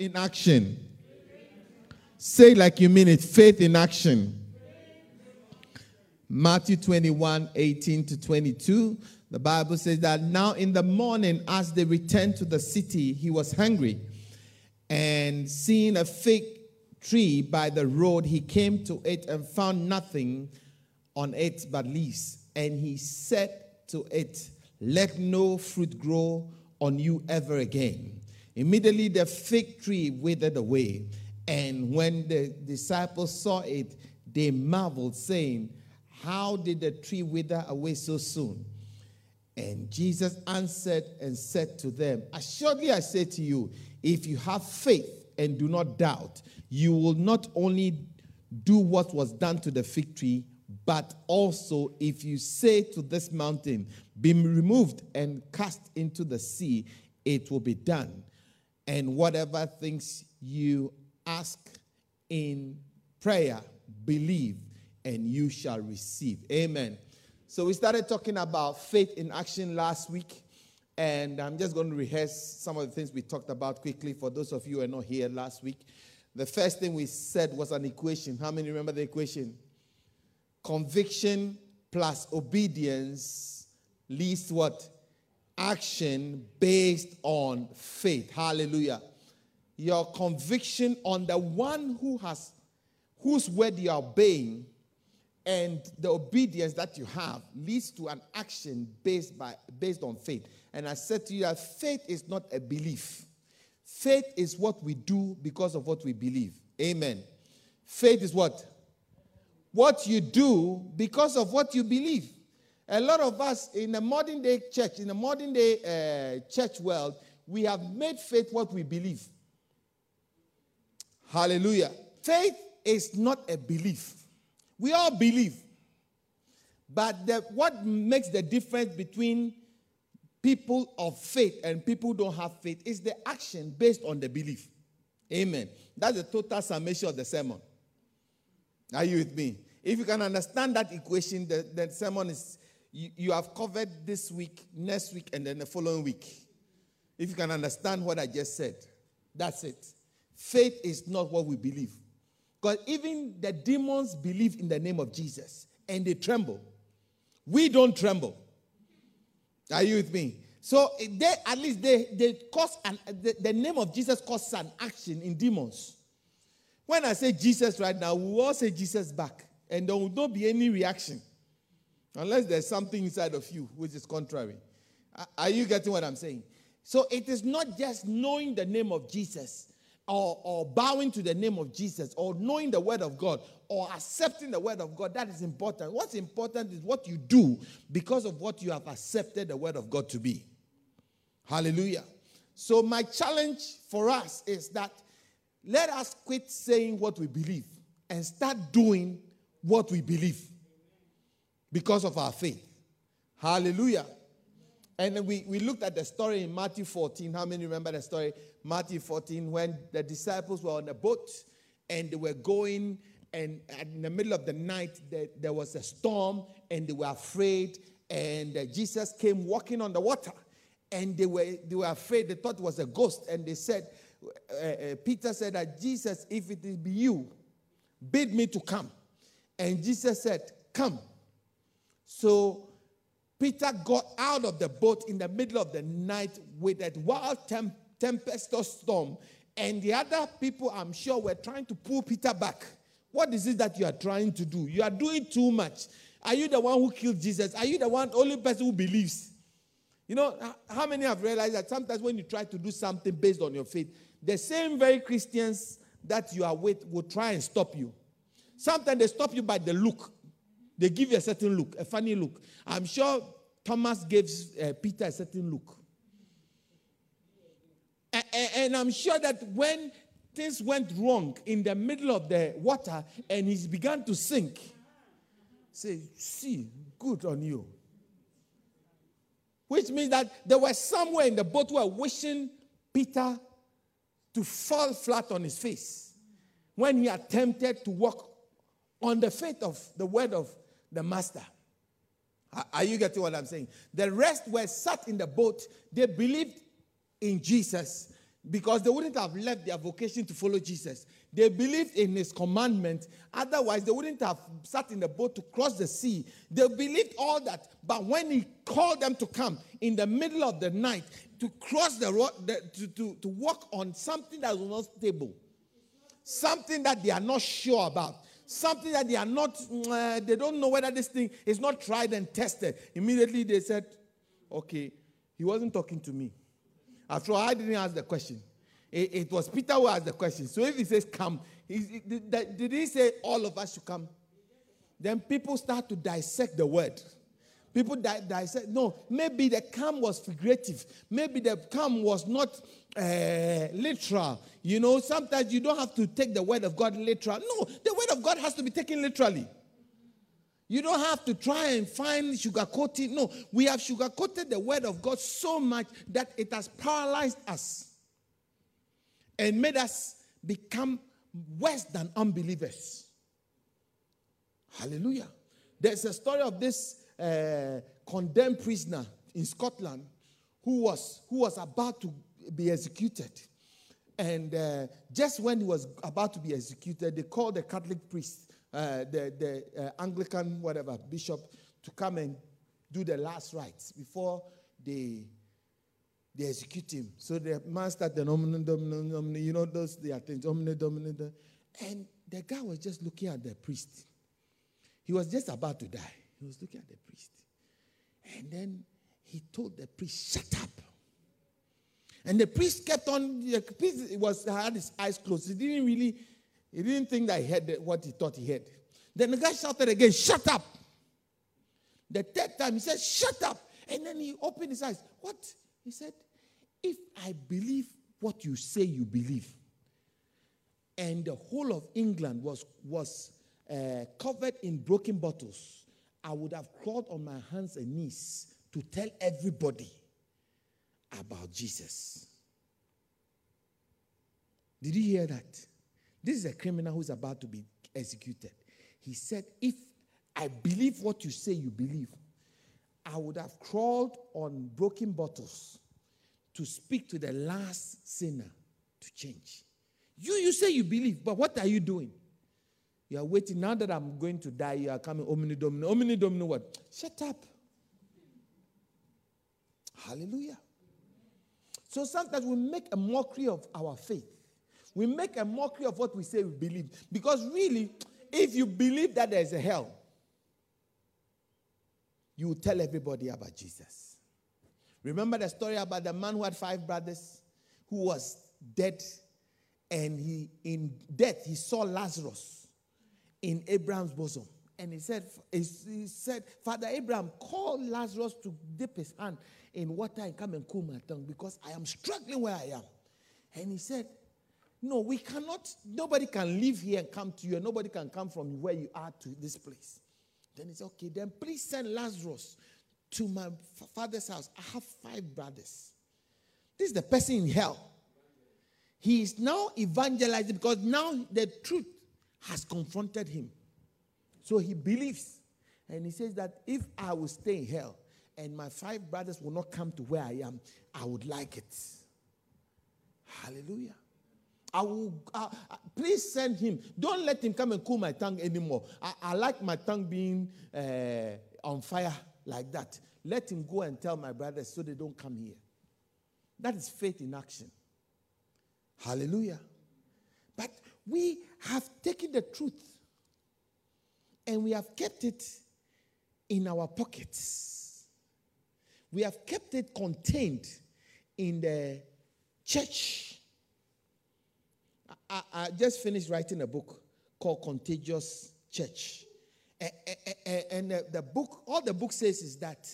in action. Say like you mean it faith in action. Matthew 21 18 to 22. The Bible says that now in the morning, as they returned to the city, he was hungry. And seeing a fig tree by the road, he came to it and found nothing on it but leaves. And he said to it, Let no fruit grow on you ever again. Immediately the fig tree withered away. And when the disciples saw it, they marveled, saying, How did the tree wither away so soon? And Jesus answered and said to them, Assuredly I say to you, if you have faith and do not doubt, you will not only do what was done to the fig tree, but also if you say to this mountain, Be removed and cast into the sea, it will be done. And whatever things you ask in prayer, believe, and you shall receive. Amen. So we started talking about faith in action last week. And I'm just going to rehearse some of the things we talked about quickly for those of you who are not here last week. The first thing we said was an equation. How many remember the equation? Conviction plus obedience leads what? Action based on faith. Hallelujah. Your conviction on the one who has whose word you are obeying and the obedience that you have leads to an action based by based on faith. And I said to you that faith is not a belief. Faith is what we do because of what we believe. Amen. Faith is what? What you do because of what you believe. A lot of us in the modern day church, in the modern day uh, church world, we have made faith what we believe. Hallelujah. Faith is not a belief. We all believe. But the, what makes the difference between people of faith and people don't have faith is the action based on the belief. Amen. That's the total summation of the sermon. Are you with me? If you can understand that equation, the, the sermon is you, you have covered this week, next week, and then the following week. If you can understand what I just said, that's it. Faith is not what we believe. Because even the demons believe in the name of Jesus and they tremble. We don't tremble. Are you with me? So they at least they they cause an the, the name of Jesus causes an action in demons. When I say Jesus right now, we all say Jesus back, and there will not be any reaction unless there's something inside of you which is contrary. Are you getting what I'm saying? So it is not just knowing the name of Jesus or, or bowing to the name of Jesus or knowing the word of God or accepting the word of God, that is important. What's important is what you do because of what you have accepted the word of God to be. Hallelujah. So, my challenge for us is that let us quit saying what we believe and start doing what we believe because of our faith. Hallelujah. And we, we looked at the story in Matthew 14. How many remember the story? Matthew 14, when the disciples were on a boat and they were going, and in the middle of the night, there, there was a storm and they were afraid. And uh, Jesus came walking on the water and they were, they were afraid. They thought it was a ghost. And they said, uh, uh, Peter said that Jesus, if it be you, bid me to come. And Jesus said, Come. So Peter got out of the boat in the middle of the night with a wild temp- tempestuous storm, and the other people, I'm sure, were trying to pull Peter back. What is it that you are trying to do? You are doing too much. Are you the one who killed Jesus? Are you the one only person who believes? You know, how many have realized that sometimes when you try to do something based on your faith, the same very Christians that you are with will try and stop you. Sometimes they stop you by the look. They give you a certain look, a funny look. I'm sure Thomas gave uh, Peter a certain look. And, and I'm sure that when things went wrong in the middle of the water and he began to sink, say, see, good on you. Which means that there were somewhere in the boat who were wishing Peter to fall flat on his face when he attempted to walk on the faith of the word of the master. Are you getting what I'm saying? The rest were sat in the boat. They believed in Jesus. because they wouldn't have left their vocation to follow Jesus. They believed in his commandment. Otherwise, they wouldn't have sat in the boat to cross the sea. They believed all that. But when he called them to come in the middle of the night to cross the road, to, to, to walk on something that was not stable, something that they are not sure about, something that they are not, uh, they don't know whether this thing is not tried and tested. Immediately they said, okay, he wasn't talking to me. After all, I didn't ask the question. It, it was Peter who asked the question. So if he says come, he, did, did he say all of us should come? Then people start to dissect the word. People di- said, No, maybe the come was figurative. Maybe the come was not uh, literal. You know, sometimes you don't have to take the word of God literal. No, the word of God has to be taken literally. You don't have to try and find sugarcoating. No, we have sugarcoated the word of God so much that it has paralyzed us and made us become worse than unbelievers. Hallelujah. There's a story of this uh, condemned prisoner in Scotland who was, who was about to be executed. And uh, just when he was about to be executed, they called the Catholic priest, uh, the, the uh, Anglican, whatever, bishop, to come and do the last rites before they they execute him. So the man started, you know, those the things, and the guy was just looking at the priest. He was just about to die. He was looking at the priest. And then he told the priest, shut up. And the priest kept on, the priest was, had his eyes closed. He didn't really, he didn't think that he heard what he thought he heard. Then the guy shouted again, shut up. The third time he said, shut up. And then he opened his eyes. What? He said, If I believe what you say you believe, and the whole of England was, was uh, covered in broken bottles, I would have crawled on my hands and knees to tell everybody about Jesus. Did you hear that? This is a criminal who's about to be executed. He said, If I believe what you say you believe, I would have crawled on broken bottles to speak to the last sinner to change. You, you say you believe, but what are you doing? You are waiting. Now that I'm going to die, you are coming, omni domino. Omni domino what? Shut up. Hallelujah. So sometimes we make a mockery of our faith. We make a mockery of what we say we believe. Because really, if you believe that there's a hell, you will tell everybody about Jesus. Remember the story about the man who had five brothers who was dead and he in death he saw Lazarus in Abraham's bosom. And he said, he said, Father Abraham, call Lazarus to dip his hand in water and come and cool my tongue because I am struggling where I am. And he said, No, we cannot, nobody can live here and come to you, and nobody can come from where you are to this place. Then he said, Okay, then please send Lazarus to my father's house. I have five brothers. This is the person in hell. He is now evangelizing because now the truth has confronted him. So he believes. And he says that if I will stay in hell and my five brothers will not come to where I am, I would like it. Hallelujah. I will, uh, please send him. Don't let him come and cool my tongue anymore. I, I like my tongue being uh, on fire like that. Let him go and tell my brothers so they don't come here. That is faith in action. Hallelujah. We have taken the truth and we have kept it in our pockets. We have kept it contained in the church I, I just finished writing a book called Contagious Church. And the book, all the book says is that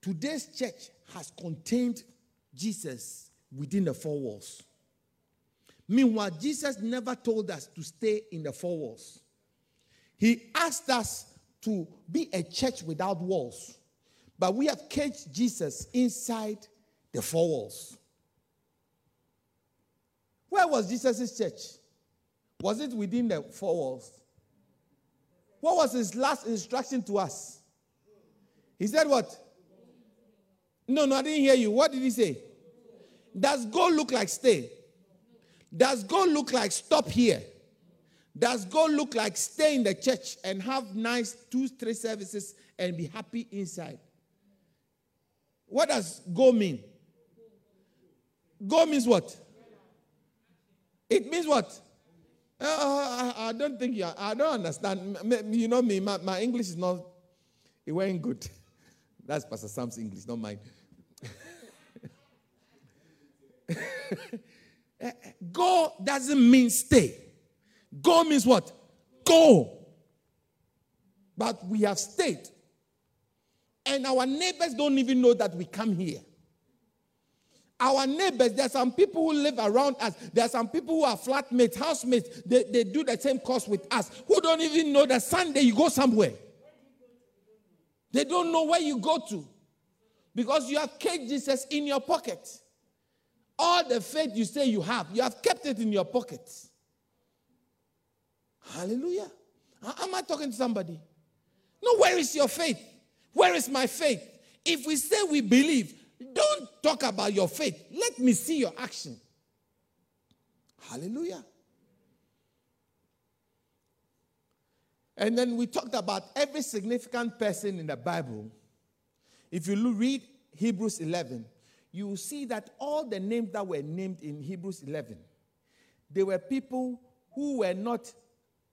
today's church has contained Jesus within the four walls. Meanwhile, Jesus never told us to stay in the four walls. He asked us to be a church without walls. But we have caged Jesus inside the four walls. Where was Jesus' church? Was it within the four walls? What was his last instruction to us? He said what? No, no, I didn't hear you. What did he say? Does go look like stay? Does go look like stop here? Does go look like stay in the church and have nice two, three services and be happy inside? What does go mean? Go means what? It means what? Uh, I, I, don't think you. I don't understand. You know me. My, my English is not. It wasn't good. That's Pastor Sam's English, not mine. Go doesn't mean stay. Go means what? Go. But we have stayed. And our neighbors don't even know that we come here. Our neighbors, there are some people who live around us. There are some people who are flatmates, housemates. They, they do the same course with us, who don't even know that Sunday you go somewhere. They don't know where you go to because you have kept Jesus in your pocket. All the faith you say you have, you have kept it in your pocket. Hallelujah. Am I talking to somebody? No, where is your faith? Where is my faith? If we say we believe, don't talk about your faith. Let me see your action. Hallelujah. And then we talked about every significant person in the Bible. If you read Hebrews 11, you will see that all the names that were named in Hebrews 11, they were people who were not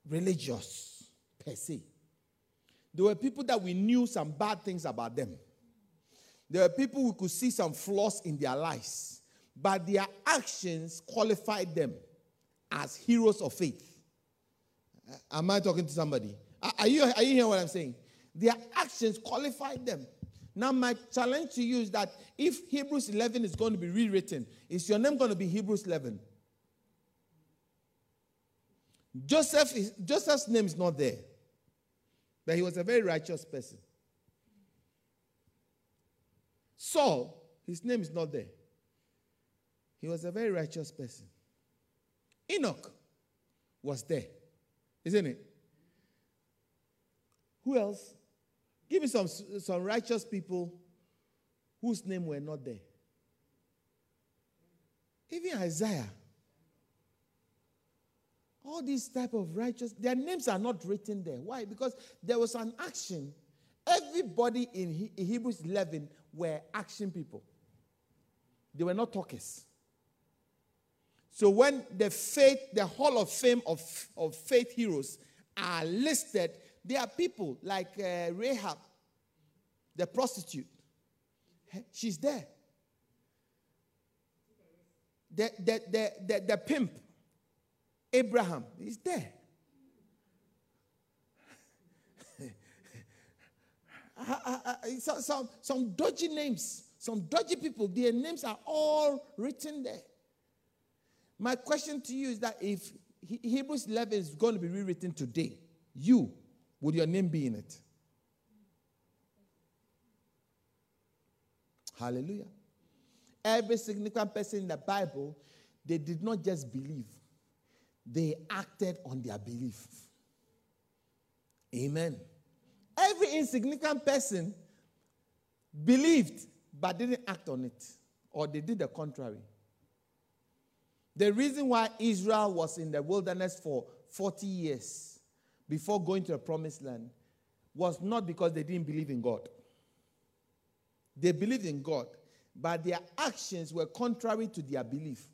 religious per se. There were people that we knew some bad things about them. There were people who could see some flaws in their lives, but their actions qualified them as heroes of faith. Uh, am I talking to somebody? Are you, are you hearing what I'm saying? Their actions qualified them. Now, my challenge to you is that if Hebrews 11 is going to be rewritten, is your name going to be Hebrews 11? Joseph is, Joseph's name is not there, but he was a very righteous person. Saul, his name is not there. He was a very righteous person. Enoch was there, isn't it? Who else? Give me some, some righteous people whose name were not there. Even Isaiah. All these type of righteous, their names are not written there. Why? Because there was an action. Everybody in Hebrews 11 were action people. They were not talkers. So when the faith, the Hall of Fame of, of faith heroes are listed, there are people like uh, Rahab, the prostitute. She's there. The, the, the, the, the pimp, Abraham, is there. Ah, ah, ah, eh, some, some, some dodgy names, some dodgy people, their names are all written there. My question to you is that if Hebrews 11 is going to be rewritten today, you would your name be in it? Hallelujah. Every significant person in the Bible, they did not just believe, they acted on their belief. Amen. Every insignificant person believed but didn't act on it, or they did the contrary. The reason why Israel was in the wilderness for 40 years before going to the promised land was not because they didn't believe in God. They believed in God, but their actions were contrary to their belief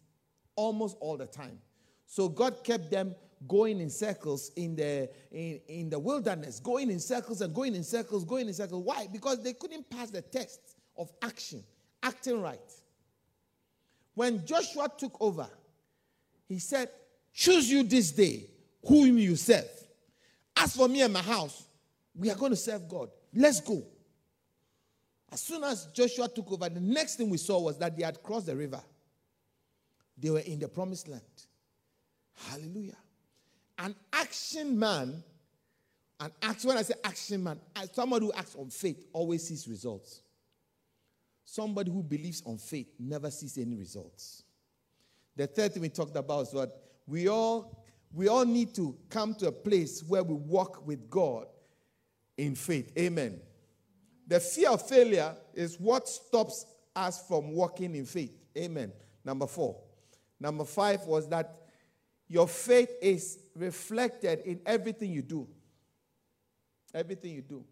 almost all the time. So God kept them going in circles in the in, in the wilderness, going in circles and going in circles, going in circles. Why? Because they couldn't pass the test of action, acting right. When Joshua took over, he said, Choose you this day whom you serve. As for me and my house, we are going to serve God. Let's go. As soon as Joshua took over, the next thing we saw was that they had crossed the river. They were in the promised land. Hallelujah. An action man, an action, when I say action man, somebody who acts on faith always sees results. Somebody who believes on faith never sees any results. The third thing we talked about is what we all we all need to come to a place where we walk with God in faith. Amen. The fear of failure is what stops us from walking in faith. Amen. Number four. Number five was that your faith is reflected in everything you do. Everything you do.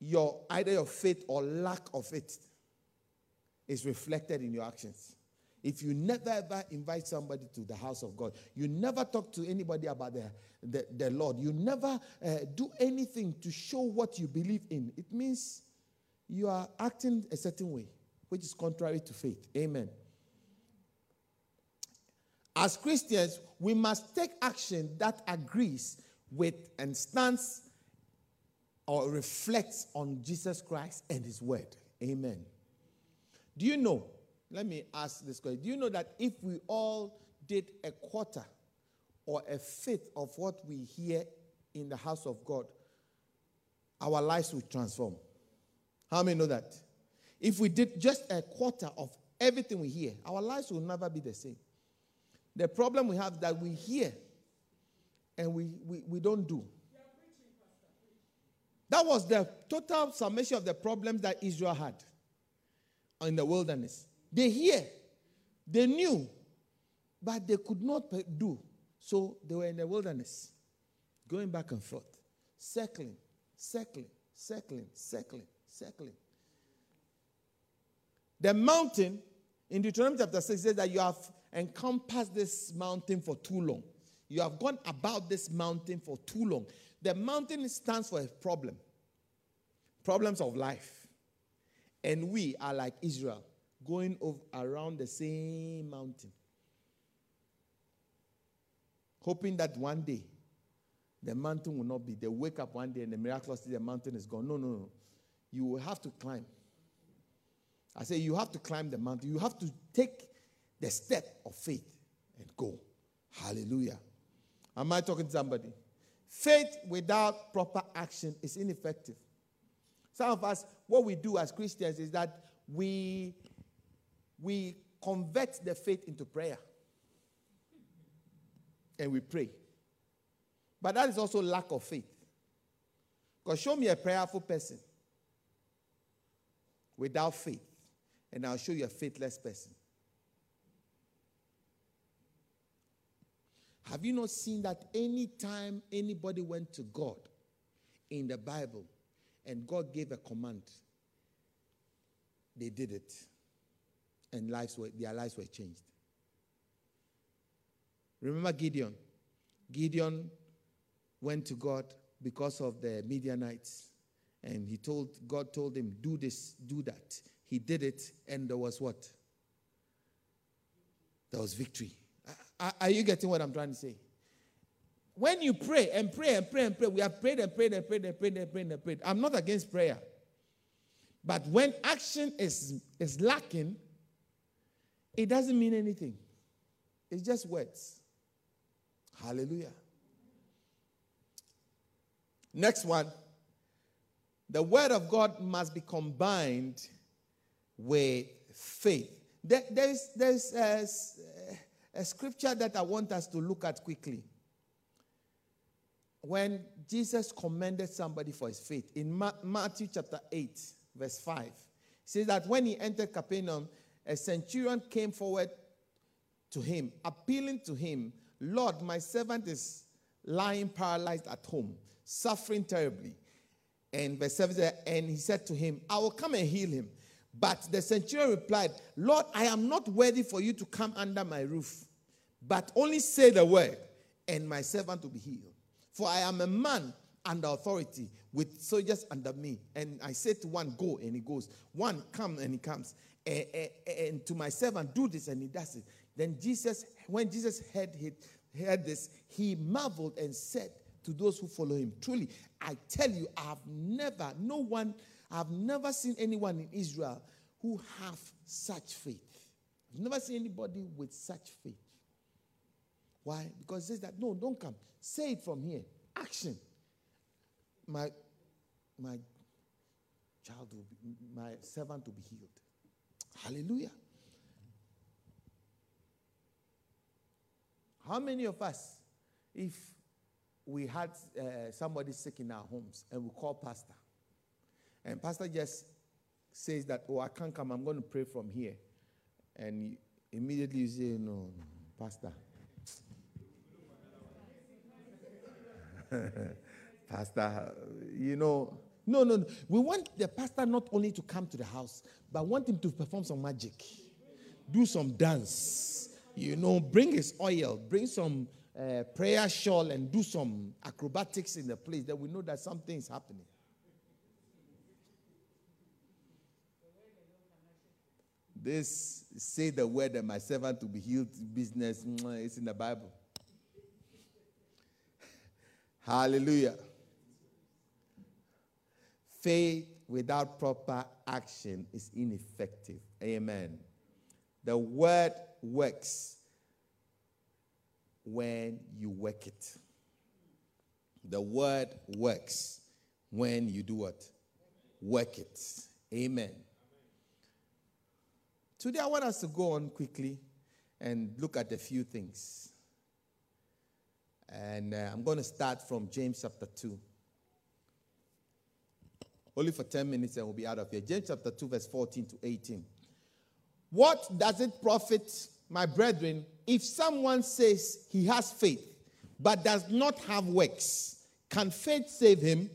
Your either your faith or lack of it is reflected in your actions. If you never ever invite somebody to the house of God, you never talk to anybody about the, the, the Lord, you never uh, do anything to show what you believe in, it means you are acting a certain way, which is contrary to faith. Amen. As Christians, we must take action that agrees with and stands or reflects on Jesus Christ and His Word. Amen. Do you know let me ask this question. Do you know that if we all did a quarter or a fifth of what we hear in the house of God, our lives would transform? How many know that? If we did just a quarter of everything we hear, our lives will never be the same. The problem we have that we hear and we, we, we don't do. That was the total summation of the problems that Israel had in the wilderness. They hear, they knew, but they could not do. So they were in the wilderness, going back and forth, circling, circling, circling, circling, circling. The mountain in Deuteronomy chapter 6 says that you have encompassed this mountain for too long. You have gone about this mountain for too long. The mountain stands for a problem, problems of life. And we are like Israel going over, around the same mountain. Hoping that one day the mountain will not be. They wake up one day and the miraculously the mountain is gone. No, no, no. You will have to climb. I say you have to climb the mountain. You have to take the step of faith and go. Hallelujah. Am I talking to somebody? Faith without proper action is ineffective. Some of us, what we do as Christians is that we we convert the faith into prayer. And we pray. But that is also lack of faith. Because show me a prayerful person without faith, and I'll show you a faithless person. Have you not seen that anytime anybody went to God in the Bible and God gave a command, they did it? And lives were, their lives were changed. Remember Gideon? Gideon went to God because of the Midianites, and he told God told him, "Do this, do that." He did it, and there was what? There was victory. Are, are you getting what I'm trying to say? When you pray and pray and pray and pray, we have prayed and prayed and prayed and prayed and prayed and prayed. I'm not against prayer. But when action is, is lacking, it doesn't mean anything. It's just words. Hallelujah. Next one. The word of God must be combined with faith. There, there's there's a, a scripture that I want us to look at quickly. When Jesus commended somebody for his faith in Matthew chapter 8, verse 5, says that when he entered Capernaum, a centurion came forward to him, appealing to him, Lord, my servant is lying paralyzed at home, suffering terribly. And verse 7 said, And he said to him, I will come and heal him. But the centurion replied, Lord, I am not worthy for you to come under my roof, but only say the word, and my servant will be healed. For I am a man under authority with soldiers under me. And I say to one, Go, and he goes. One, come, and he comes Eh, eh, eh, and to my servant, do this, and he does it. Then Jesus, when Jesus heard, it, heard this, he marveled and said to those who follow him, Truly, I tell you, I have never, no one, I've never seen anyone in Israel who have such faith. I've never seen anybody with such faith. Why? Because it says that, no, don't come. Say it from here. Action. My, my child will be, my servant will be healed. Hallelujah. How many of us, if we had uh, somebody sick in our homes and we call pastor, and pastor just says that, oh, I can't come, I'm going to pray from here. And immediately you say, no, no Pastor. pastor, you know, no, no, no. We want the pastor not only to come to the house, but want him to perform some magic, do some dance, you know, bring his oil, bring some uh, prayer shawl, and do some acrobatics in the place that we know that something is happening. This say the word that my servant to be healed business is in the Bible. Hallelujah. Faith without proper action is ineffective. Amen. The word works when you work it. The word works when you do what? Work it. Amen. Today, I want us to go on quickly and look at a few things. And uh, I'm going to start from James chapter 2. Only for 10 minutes and we'll be out of here. James chapter 2, verse 14 to 18. What does it profit, my brethren, if someone says he has faith but does not have works? Can faith save him?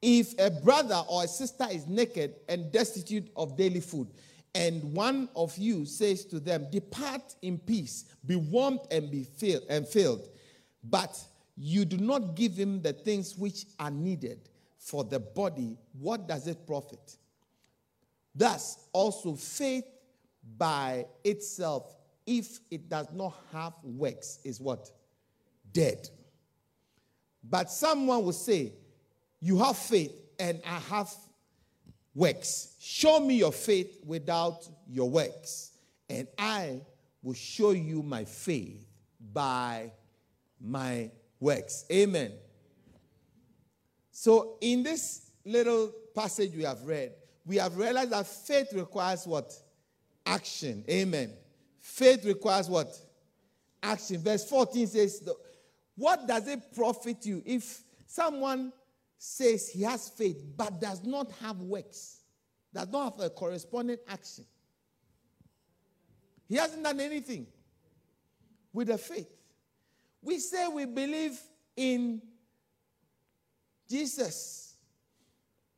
If a brother or a sister is naked and destitute of daily food, and one of you says to them, Depart in peace, be warmed and be filled and filled, but you do not give him the things which are needed for the body, what does it profit? Thus, also faith by itself, if it does not have works, is what? Dead. But someone will say, You have faith and I have works. Show me your faith without your works, and I will show you my faith by my works. Amen. So, in this little passage we have read, we have realized that faith requires what? Action. Amen. Faith requires what? Action. Verse 14 says, What does it profit you if someone says he has faith but does not have works, does not have a corresponding action. He hasn't done anything with the faith. We say we believe in Jesus.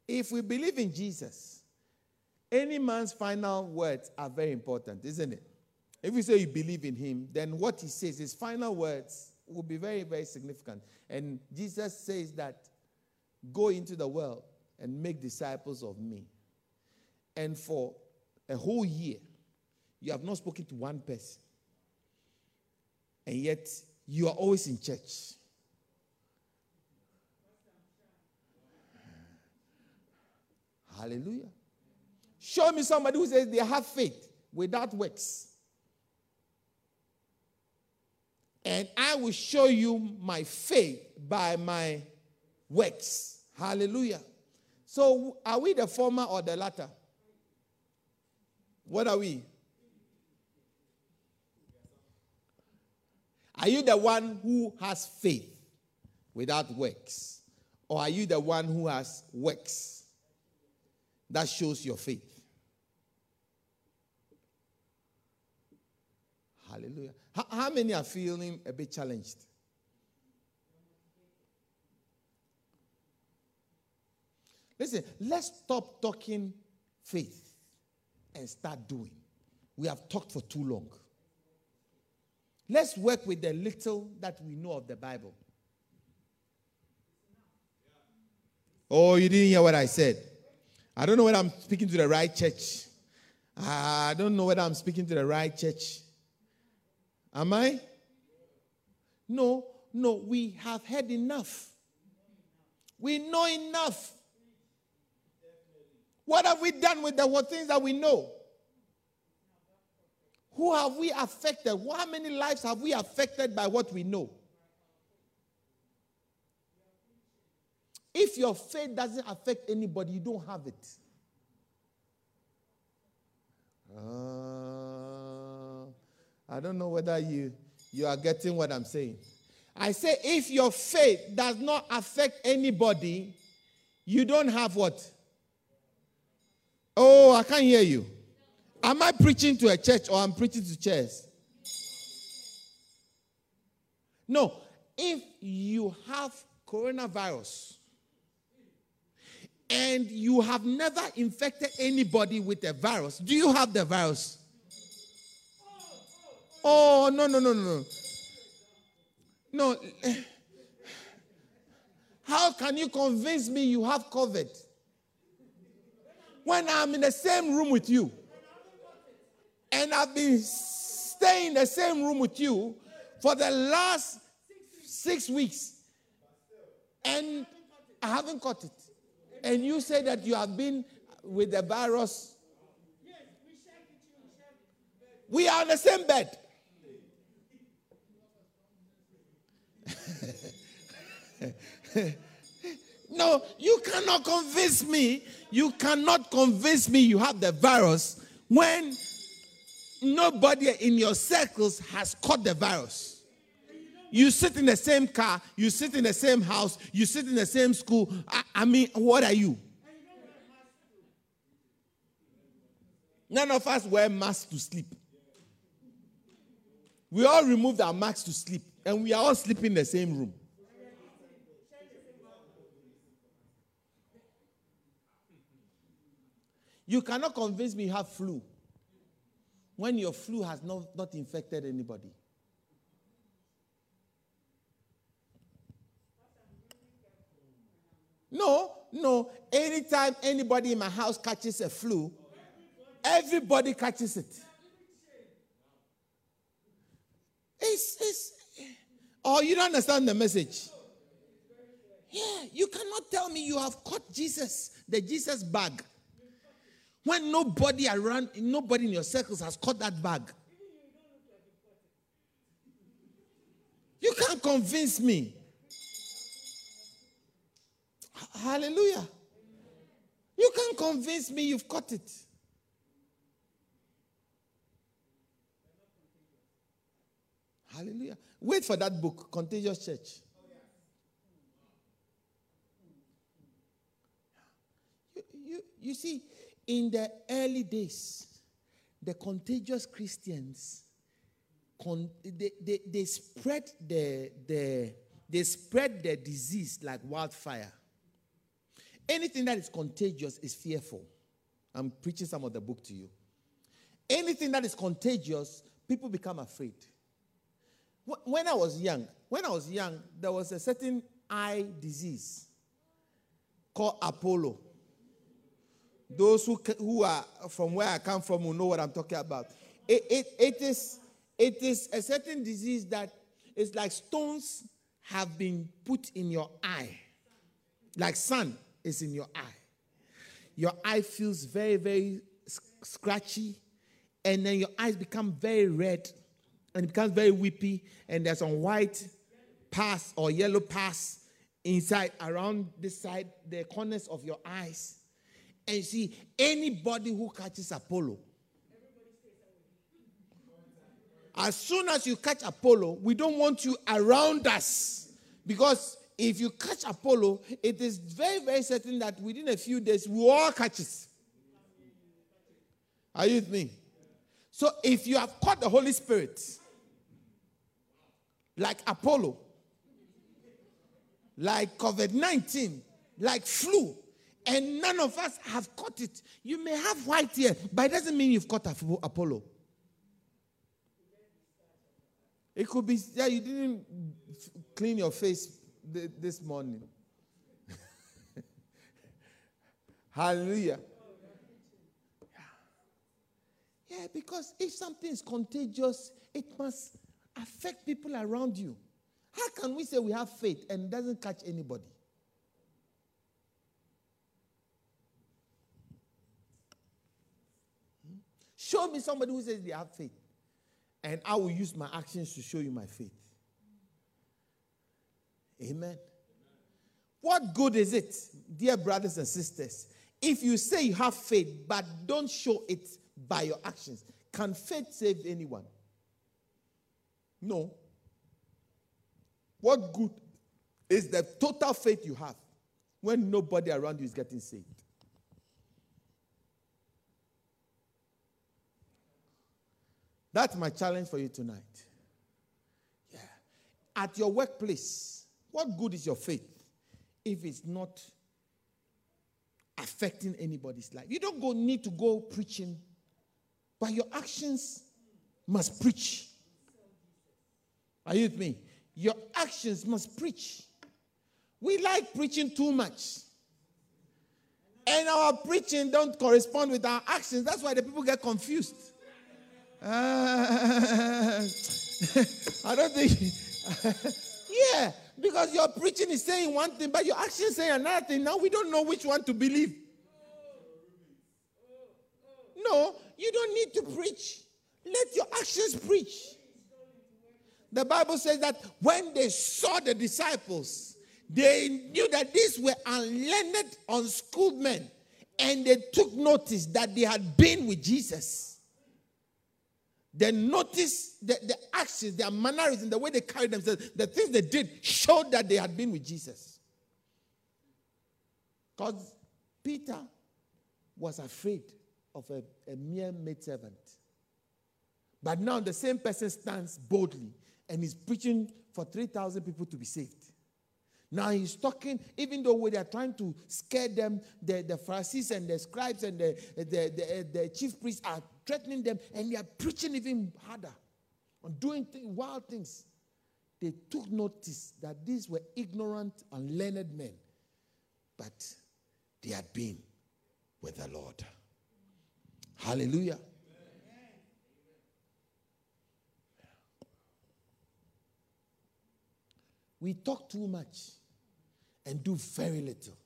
If we believe in Jesus, any man's final words are very important, isn't it? If you say you believe in him, then what he says, his final words, will be very, very significant. And Jesus says that Go into the world and make disciples of me. And for a whole year, you have not spoken to one person. And yet, you are always in church. Hallelujah. Show me somebody who says they have faith without works. And I will show you my faith by my works. Hallelujah. So, are we the former or the latter? What are we? Are you the one who has faith without works? Or are you the one who has works that shows your faith? Hallelujah. How, how many are feeling a bit challenged? Listen, let's stop talking faith and start doing. We have talked for too long. Let's work with the little that we know of the Bible. Oh, you didn't hear what I said. I don't know whether I'm speaking to the right church. I don't know whether I'm speaking to the right church. Am I? No, no, we have heard enough. We know enough. What have we done with the things that we know? Who have we affected? How many lives have we affected by what we know? If your faith doesn't affect anybody, you don't have it. Uh, I don't know whether you, you are getting what I'm saying. I say, if your faith does not affect anybody, you don't have what? Oh, I can't hear you. Am I preaching to a church or I'm preaching to chairs? No. If you have coronavirus and you have never infected anybody with the virus, do you have the virus? Oh, no, no, no, no. No. No. Eh. How can you convince me you have COVID when I'm in the same room with you? And I've been staying in the same room with you for the last six weeks. And I haven't caught it. And you say that you have been with the virus. We are on the same bed. no, you cannot convince me. You cannot convince me you have the virus when nobody in your circles has caught the virus. You sit in the same car, you sit in the same house, you sit in the same school. I, I mean, what are you? None of us wear masks to sleep. We all removed our masks to sleep, and we are all sleeping in the same room. You cannot convince me you have flu when your flu has not, not infected anybody. No, no. Anytime anybody in my house catches a flu, everybody catches it. It's, it's, oh, you don't understand the message. Yeah, you cannot tell me you have caught Jesus, the Jesus bag. When nobody around, nobody in your circles has caught that bag. You can't convince me. Hallelujah. You can't convince me you've caught it. Hallelujah. Wait for that book, Contagious Church. You, you, you see, in the early days, the contagious Christians, con- they, they, they spread the, the, they spread the disease like wildfire. Anything that is contagious is fearful. I'm preaching some of the book to you. Anything that is contagious, people become afraid. When I was young, when I was young, there was a certain eye disease called Apollo. Those who, who are from where I come from will know what I'm talking about. It, it, it, is, it is a certain disease that is like stones have been put in your eye, like sun is in your eye. Your eye feels very, very scratchy, and then your eyes become very red, and it becomes very weepy, and there's some white pass or yellow pass inside around this side, the corners of your eyes. And see, anybody who catches Apollo, as soon as you catch Apollo, we don't want you around us. Because if you catch Apollo, it is very, very certain that within a few days, we all catch it. Are you with me? So if you have caught the Holy Spirit, like Apollo, like COVID 19, like flu, and none of us have caught it. You may have white hair, but it doesn't mean you've caught Apollo. It could be, yeah, you didn't clean your face this morning. Hallelujah. Yeah, because if something is contagious, it must affect people around you. How can we say we have faith and it doesn't catch anybody? Hmm? Show me somebody who says they have faith. And I will use my actions to show you my faith. Amen. What good is it, dear brothers and sisters, if you say you have faith but don't show it by your actions? Can faith save anyone? No. What good is the total faith you have when nobody around you is getting saved? That's my challenge for you tonight. Yeah. At your workplace, what good is your faith if it's not affecting anybody's life? You don't go need to go preaching, but your actions must preach. Are you with me? Your actions must preach. We like preaching too much. And our preaching don't correspond with our actions. That's why the people get confused. Uh, I don't think. yeah, because your preaching is saying one thing, but your actions say another thing. Now we don't know which one to believe. No, you don't need to preach. Let your actions preach. The Bible says that when they saw the disciples, they knew that these were unlearned, unschooled men, and they took notice that they had been with Jesus. They noticed the, the actions, their mannerism, the way they carried themselves, the things they did showed that they had been with Jesus. Because Peter was afraid of a, a mere maidservant. But now the same person stands boldly and is preaching for 3,000 people to be saved. Now he's talking, even though they are trying to scare them, the, the Pharisees and the scribes and the, the, the, the chief priests are threatening them, and they are preaching even harder on doing th- wild things. They took notice that these were ignorant, and learned men, but they had been with the Lord. Hallelujah. We talk too much and do very little.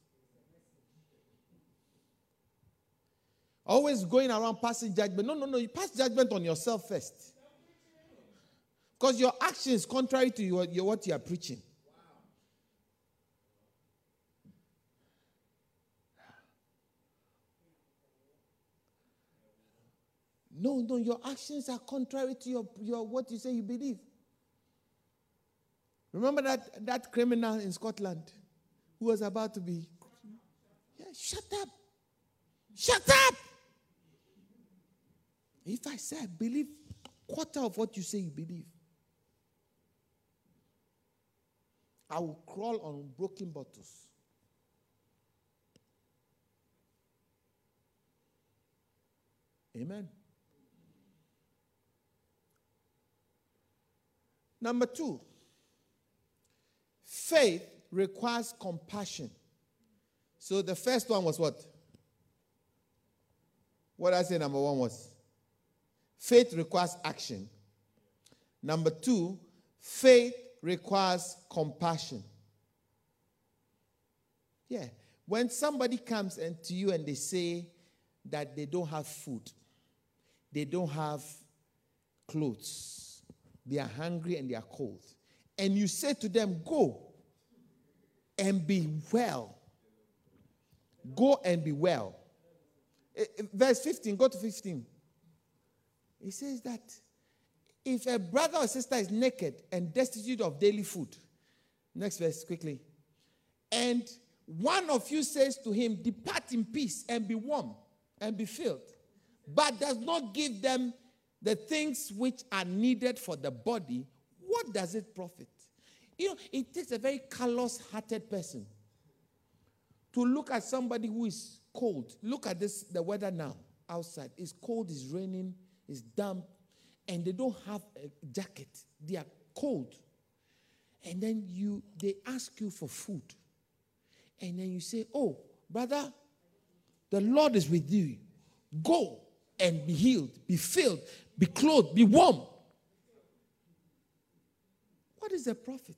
Always going around passing judgment. No, no, no. You pass judgment on yourself first. Because your action is contrary to your, your, what you are preaching. No, no, your actions are contrary to your, your what you say you believe. Remember that, that criminal in Scotland who was about to be. Yeah, shut up. Shut up. If I say I believe quarter of what you say you believe, I will crawl on broken bottles. Amen. Number two, faith requires compassion. So the first one was what? What I say number one was faith requires action. Number two, faith requires compassion. Yeah. When somebody comes and to you and they say that they don't have food, they don't have clothes, they are hungry and they are cold, and you say to them, Go and be well. Go and be well. Eh, eh, verse 15, go to 15. He says that if a brother or sister is naked and destitute of daily food, next verse quickly, and one of you says to him, Depart in peace and be warm and be filled, but does not give them the things which are needed for the body, what does it profit? You know, it takes a very callous hearted person to look at somebody who is cold. Look at this, the weather now outside. It's cold, it's raining, it's damp, and they don't have a jacket. They are cold. And then you they ask you for food. And then you say, Oh, brother, the Lord is with you. Go and be healed, be filled, be clothed, be warm. What is the profit?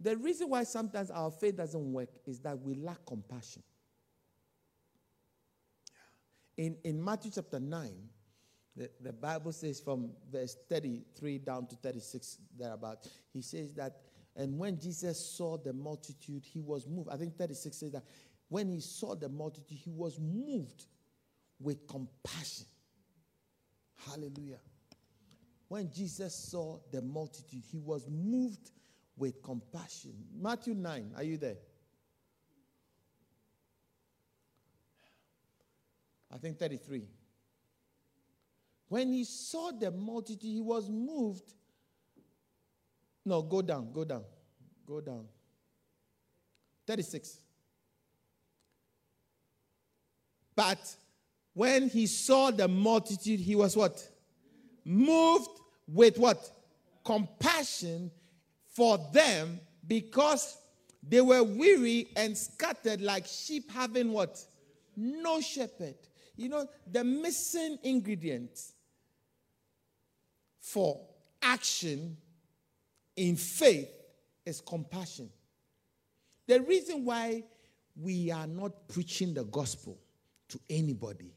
The reason why sometimes our faith doesn't work is that we lack compassion. In, in Matthew chapter 9, the, Bible says from verse 33 down to 36, thereabout, he says that, and when Jesus saw the multitude, he was moved. I think 36 says that when he saw the multitude, he was moved with compassion. Hallelujah. When Jesus saw the multitude, he was moved with compassion. Matthew 9, are you there? I think 33. When he saw the multitude, he was moved. No, go down, go down, go down. 36. But when he saw the multitude, he was what? Moved with what? Compassion for them because they were weary and scattered like sheep having what? No shepherd. You know, the missing ingredient for action in faith is compassion. The reason why we are not preaching the gospel to anybody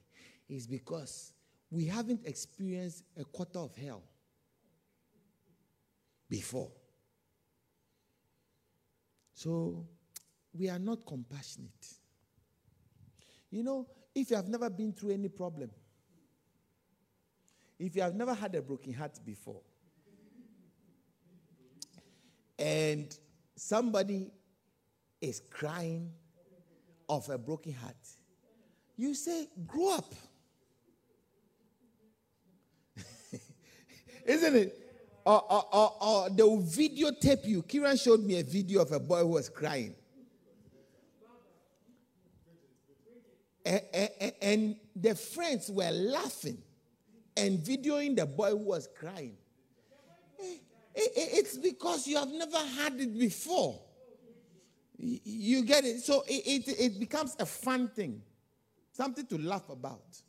is because we haven't experienced a quarter of hell before. So we are not compassionate. You know, if you have never been through any problem, if you have never had a broken heart before, and somebody is crying of a broken heart, you say, grow up. Isn't it? Or, or, or, or, they will videotape you. Kiran showed me a video of a boy who was crying. And, and, and the friends were laughing and videoing the boy who was crying. Eh, eh, eh, it's because you have never had it before. You get it? So it, it, it becomes a fun thing, something to laugh about.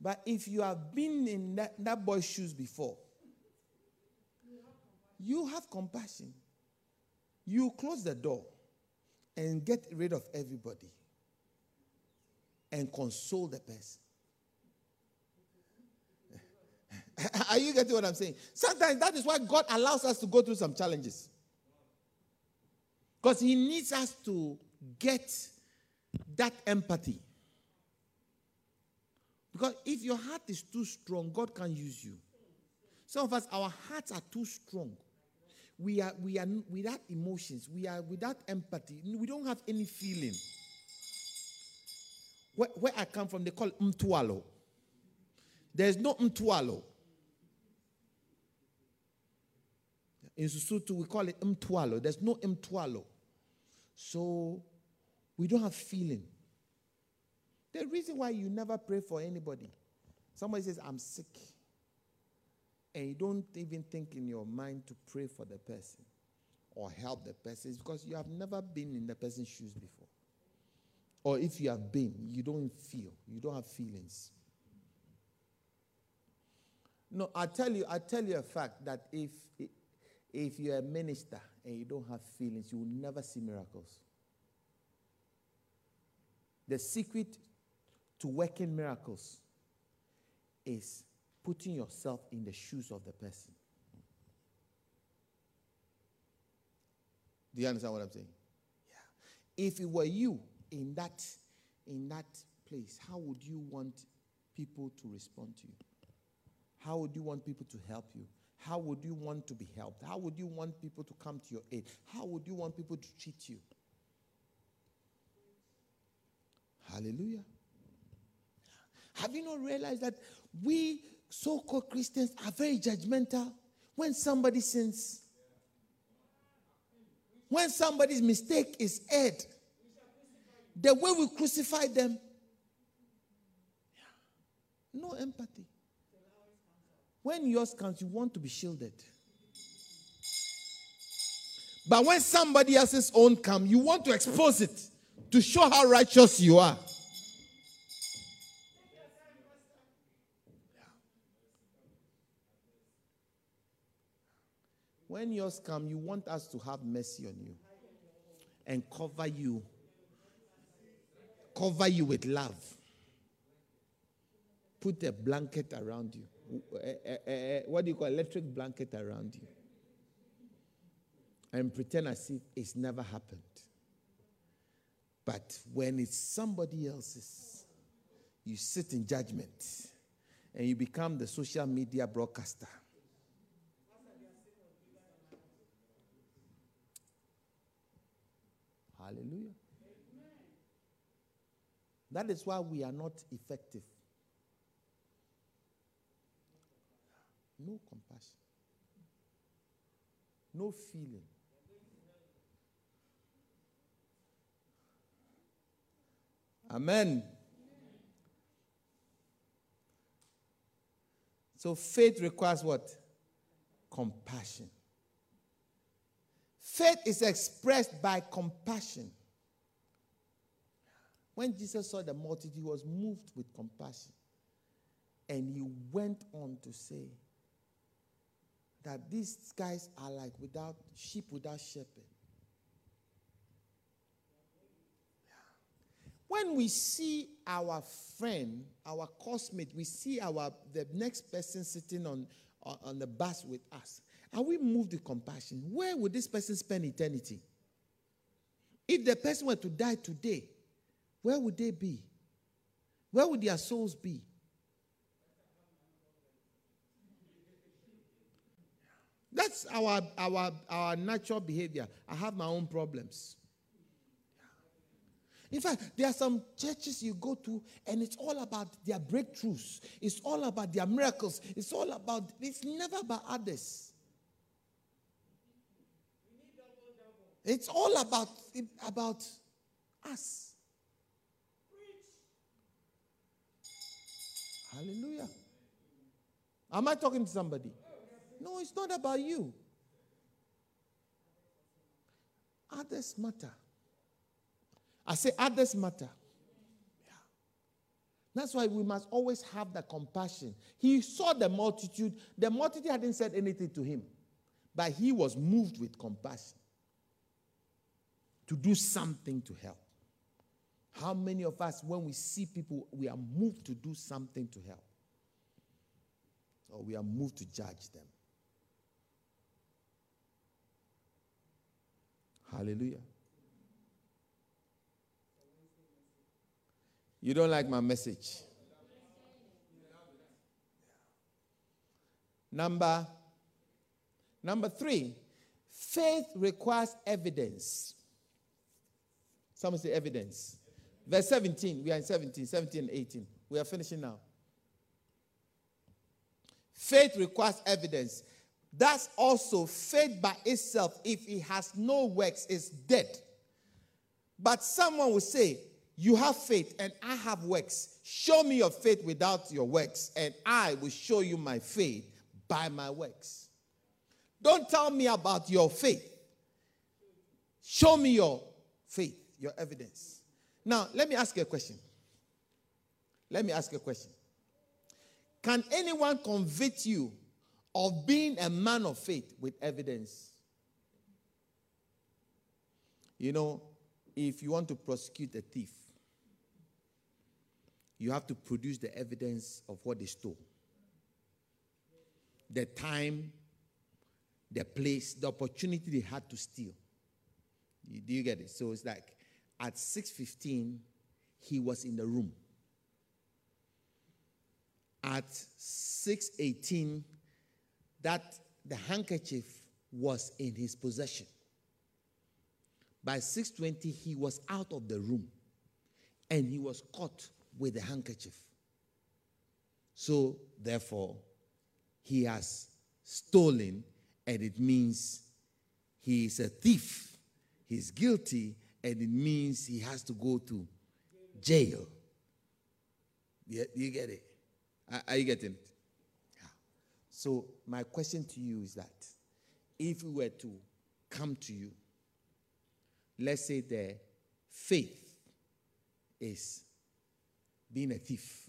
But if you have been in that, that boy's shoes before, you have compassion. You close the door and get rid of everybody and console the person. Are you getting what I'm saying? Sometimes that is why God allows us to go through some challenges. Because He needs us to get that empathy. Because if your heart is too strong, God can use you. Some of us, our hearts are too strong. We are, we are without emotions. We are without empathy. We don't have any feeling. Where, where I come from, they call mtualo. There's no mtualo. In Susutu, we call it mtwalo. There's no mtwalo. So we don't have feeling. The reason why you never pray for anybody, somebody says, I'm sick, and you don't even think in your mind to pray for the person or help the person, is because you have never been in the person's shoes before. Or if you have been, you don't feel, you don't have feelings. No, I tell you, I tell you a fact that if if you're a minister and you don't have feelings, you will never see miracles. The secret to working miracles is putting yourself in the shoes of the person. Do you understand what I'm saying? Yeah. If it were you in that in that place, how would you want people to respond to you? How would you want people to help you? How would you want to be helped? How would you want people to come to your aid? How would you want people to treat you? Hallelujah. Have you not realized that we so called Christians are very judgmental when somebody sins? When somebody's mistake is aired, the way we crucify them, no empathy. When yours comes, you want to be shielded. But when somebody else's own comes, you want to expose it to show how righteous you are. When yours come, you want us to have mercy on you and cover you, cover you with love. Put a blanket around you uh, uh, what do you call electric blanket around you and pretend as if it's never happened. But when it's somebody else's, you sit in judgment and you become the social media broadcaster. Hallelujah. That is why we are not effective No compassion. No feeling. Amen. So faith requires what? Compassion. Faith is expressed by compassion. When Jesus saw the multitude, he was moved with compassion. And he went on to say that these guys are like without sheep without shepherd. When we see our friend, our cosmate, we see our the next person sitting on, on, on the bus with us, and we move the compassion? Where would this person spend eternity? If the person were to die today, where would they be? Where would their souls be? That's our, our, our natural behavior. I have my own problems. In fact, there are some churches you go to, and it's all about their breakthroughs. It's all about their miracles. It's all about, it's never about others. It's all about, about us. Hallelujah. Am I talking to somebody? No, it's not about you. Others matter. I say others matter. Yeah. That's why we must always have the compassion. He saw the multitude. The multitude hadn't said anything to him, but he was moved with compassion to do something to help. How many of us, when we see people, we are moved to do something to help? Or we are moved to judge them? Hallelujah. You don't like my message? Number number 3, faith requires evidence. Someone say evidence. Verse 17. We are in 17, 17 and 18. We are finishing now. Faith requires evidence. That's also faith by itself, if it has no works, is dead. But someone will say, You have faith and I have works. Show me your faith without your works, and I will show you my faith by my works. Don't tell me about your faith. Show me your faith, your evidence. Now, let me ask you a question. Let me ask you a question. Can anyone convict you of being a man of faith with evidence. You know, if you want to prosecute a thief, you have to produce the evidence of what they stole the time, the place, the opportunity they had to steal. do you get it? So it's like at 6:15 he was in the room. At 6:18 that the handkerchief was in his possession. By 6:20 he was out of the room and he was caught with the handkerchief. So therefore he has stolen and it means he is a thief. He's guilty and it means he has to go to jail. You, you get it? Are you getting it? So, my question to you is that if we were to come to you, let's say the faith is being a thief,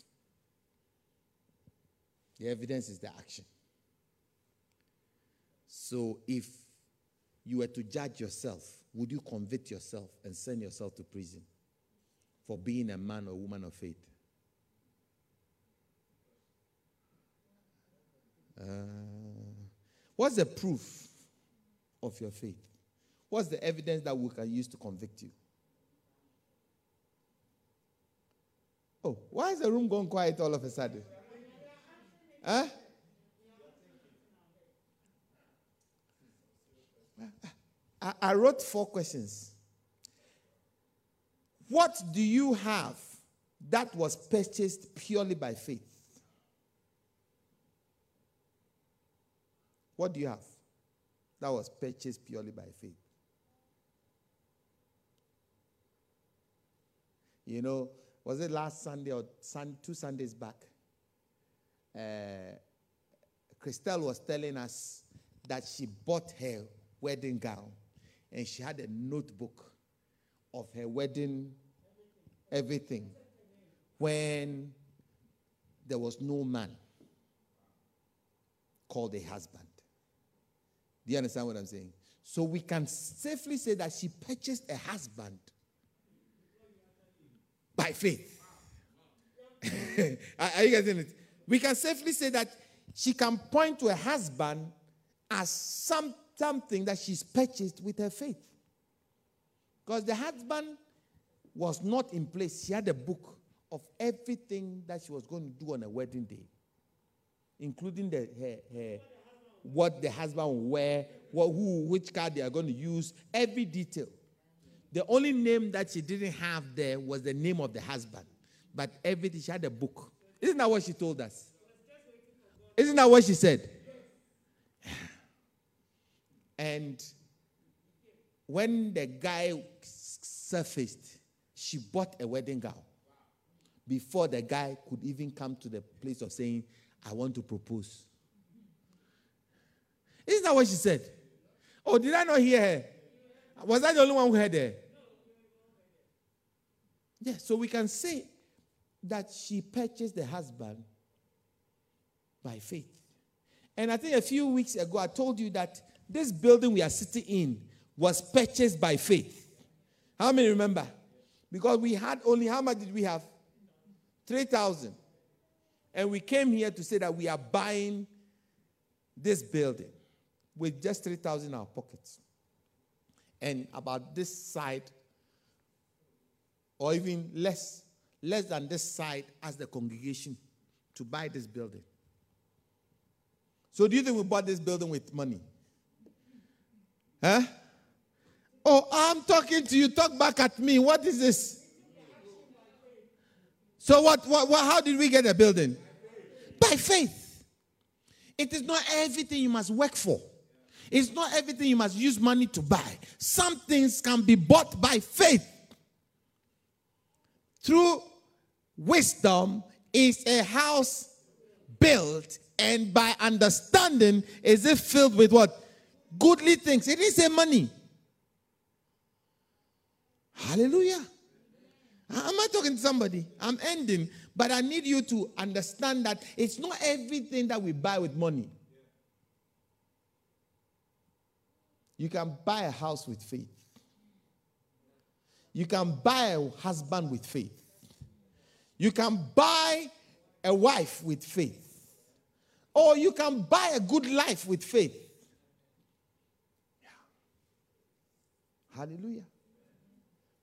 the evidence is the action. So, if you were to judge yourself, would you convict yourself and send yourself to prison for being a man or woman of faith? Uh, what's the proof of your faith? What's the evidence that we can use to convict you? Oh, why is the room going quiet all of a sudden? Huh? I, I wrote four questions. What do you have that was purchased purely by faith? What do you have? That was purchased purely by faith. You know, was it last Sunday or two Sundays back? Uh, Christelle was telling us that she bought her wedding gown and she had a notebook of her wedding, everything, when there was no man called a husband. Do you understand what I'm saying? So we can safely say that she purchased a husband by faith. Are you getting it? We can safely say that she can point to a husband as some, something that she's purchased with her faith. Because the husband was not in place. She had a book of everything that she was going to do on a wedding day, including the, her, her, what the husband will wear, what, who, which car they are going to use, every detail. The only name that she didn't have there was the name of the husband. But everything, she had a book. Isn't that what she told us? Isn't that what she said? And when the guy surfaced, she bought a wedding gown before the guy could even come to the place of saying, I want to propose. Isn't that what she said? Oh, did I not hear her? Was I the only one who heard her? Yeah, so we can say that she purchased the husband by faith. And I think a few weeks ago, I told you that this building we are sitting in was purchased by faith. How many remember? Because we had only, how much did we have? 3,000. And we came here to say that we are buying this building with just 3,000 in our pockets. And about this side, or even less, less than this side as the congregation to buy this building. So do you think we bought this building with money? Huh? Oh, I'm talking to you. Talk back at me. What is this? So what, what, what how did we get a building? By faith. It is not everything you must work for. It's not everything you must use money to buy. Some things can be bought by faith. Through wisdom is a house built and by understanding, is it filled with what? Goodly things. It is a money. Hallelujah. Am I talking to somebody? I'm ending, but I need you to understand that it's not everything that we buy with money. You can buy a house with faith. You can buy a husband with faith. You can buy a wife with faith. Or you can buy a good life with faith. Yeah. Hallelujah.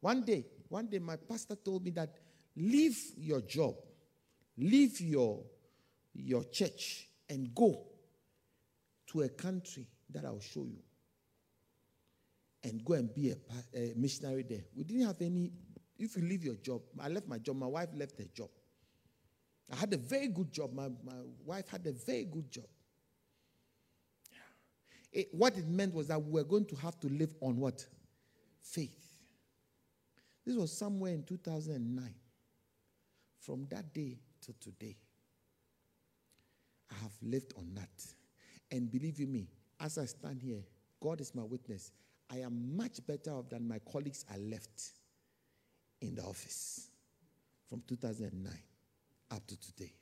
One day, one day, my pastor told me that leave your job, leave your, your church, and go to a country that I'll show you. And go and be a, a missionary there. We didn't have any. If you leave your job, I left my job, my wife left her job. I had a very good job. My, my wife had a very good job. It, what it meant was that we were going to have to live on what? Faith. This was somewhere in 2009. From that day to today, I have lived on that. And believe you me, as I stand here, God is my witness. I am much better off than my colleagues I left in the office from 2009 up to today.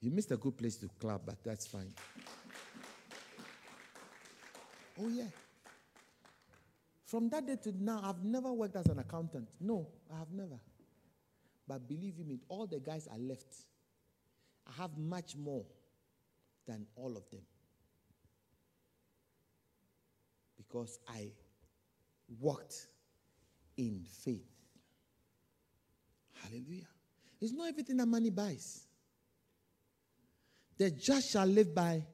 You missed a good place to clap, but that's fine. Oh, yeah. From that day to now, I've never worked as an accountant. No, I have never. But believe me, all the guys I left, I have much more than all of them. Because I walked in faith. Hallelujah. It's not everything that money buys. The just shall live by